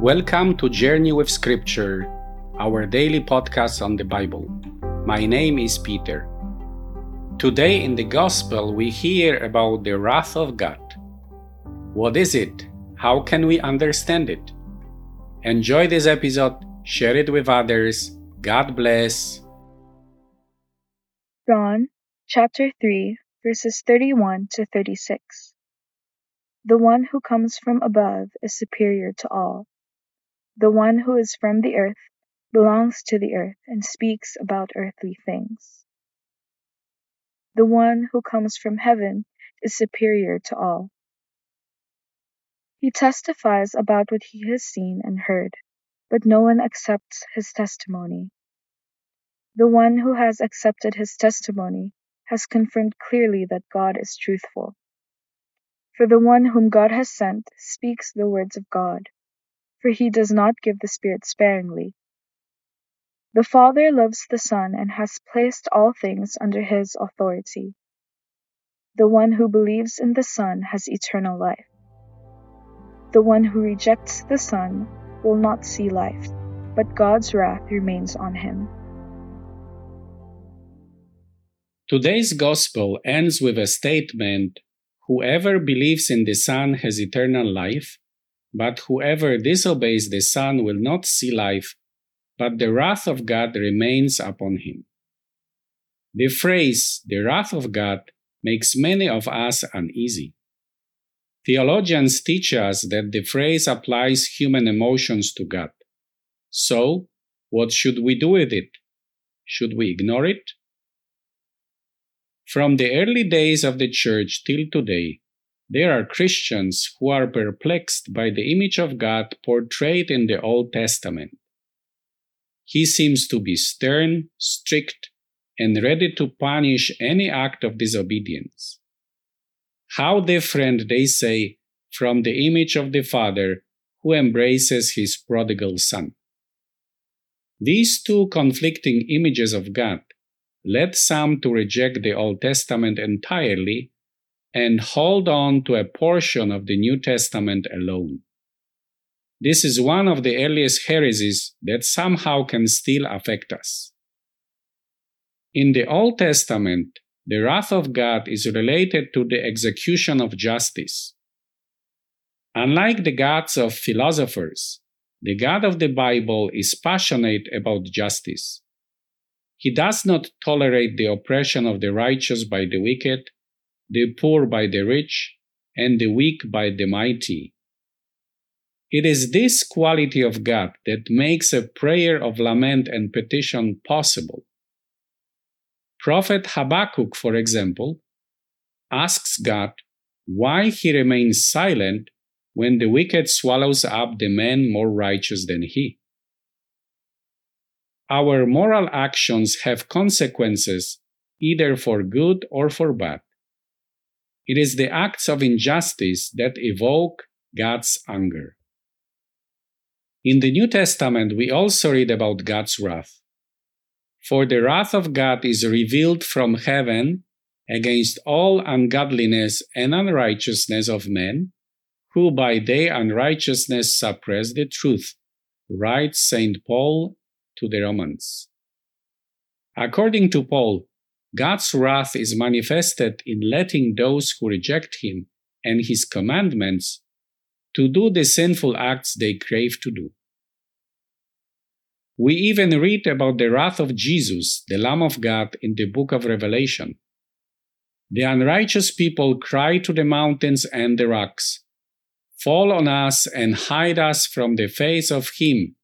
Welcome to Journey with Scripture, our daily podcast on the Bible. My name is Peter. Today in the Gospel, we hear about the wrath of God. What is it? How can we understand it? Enjoy this episode, share it with others. God bless. John chapter 3, verses 31 to 36. The one who comes from above is superior to all. The one who is from the earth belongs to the earth and speaks about earthly things. The one who comes from heaven is superior to all. He testifies about what he has seen and heard, but no one accepts his testimony. The one who has accepted his testimony has confirmed clearly that God is truthful. For the one whom God has sent speaks the words of God for he does not give the Spirit sparingly. The Father loves the Son and has placed all things under his authority. The one who believes in the Son has eternal life. The one who rejects the Son will not see life, but God's wrath remains on him. Today's Gospel ends with a statement Whoever believes in the Son has eternal life, but whoever disobeys the Son will not see life, but the wrath of God remains upon him. The phrase, the wrath of God, makes many of us uneasy. Theologians teach us that the phrase applies human emotions to God. So, what should we do with it? Should we ignore it? From the early days of the Church till today, there are Christians who are perplexed by the image of God portrayed in the Old Testament. He seems to be stern, strict, and ready to punish any act of disobedience. How different, they say, from the image of the Father who embraces his prodigal son. These two conflicting images of God led some to reject the Old Testament entirely and hold on to a portion of the New Testament alone. This is one of the earliest heresies that somehow can still affect us. In the Old Testament, the wrath of God is related to the execution of justice. Unlike the gods of philosophers, the God of the Bible is passionate about justice. He does not tolerate the oppression of the righteous by the wicked the poor by the rich, and the weak by the mighty. It is this quality of God that makes a prayer of lament and petition possible. Prophet Habakkuk, for example, asks God why he remains silent when the wicked swallows up the man more righteous than he. Our moral actions have consequences either for good or for bad. It is the acts of injustice that evoke God's anger. In the New Testament, we also read about God's wrath. For the wrath of God is revealed from heaven against all ungodliness and unrighteousness of men, who by their unrighteousness suppress the truth, writes St. Paul to the Romans. According to Paul, God's wrath is manifested in letting those who reject Him and His commandments to do the sinful acts they crave to do. We even read about the wrath of Jesus, the Lamb of God, in the book of Revelation. The unrighteous people cry to the mountains and the rocks, Fall on us and hide us from the face of Him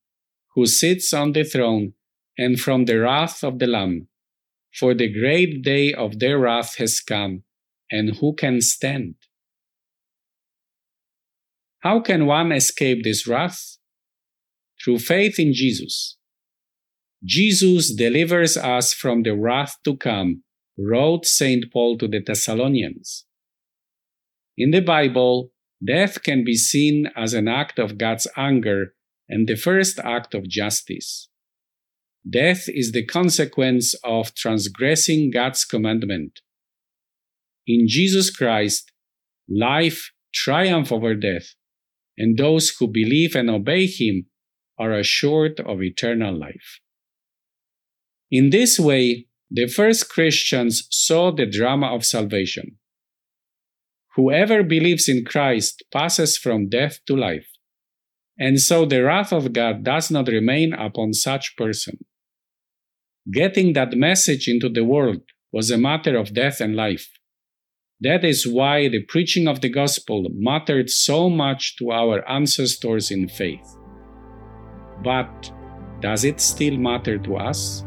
who sits on the throne and from the wrath of the Lamb for the great day of their wrath has come, and who can stand? How can one escape this wrath? Through faith in Jesus. Jesus delivers us from the wrath to come, wrote St. Paul to the Thessalonians. In the Bible, death can be seen as an act of God's anger and the first act of justice. Death is the consequence of transgressing God's commandment. In Jesus Christ, life triumphs over death, and those who believe and obey him are assured of eternal life. In this way, the first Christians saw the drama of salvation. Whoever believes in Christ passes from death to life, and so the wrath of God does not remain upon such person. Getting that message into the world was a matter of death and life. That is why the preaching of the gospel mattered so much to our ancestors in faith. But does it still matter to us?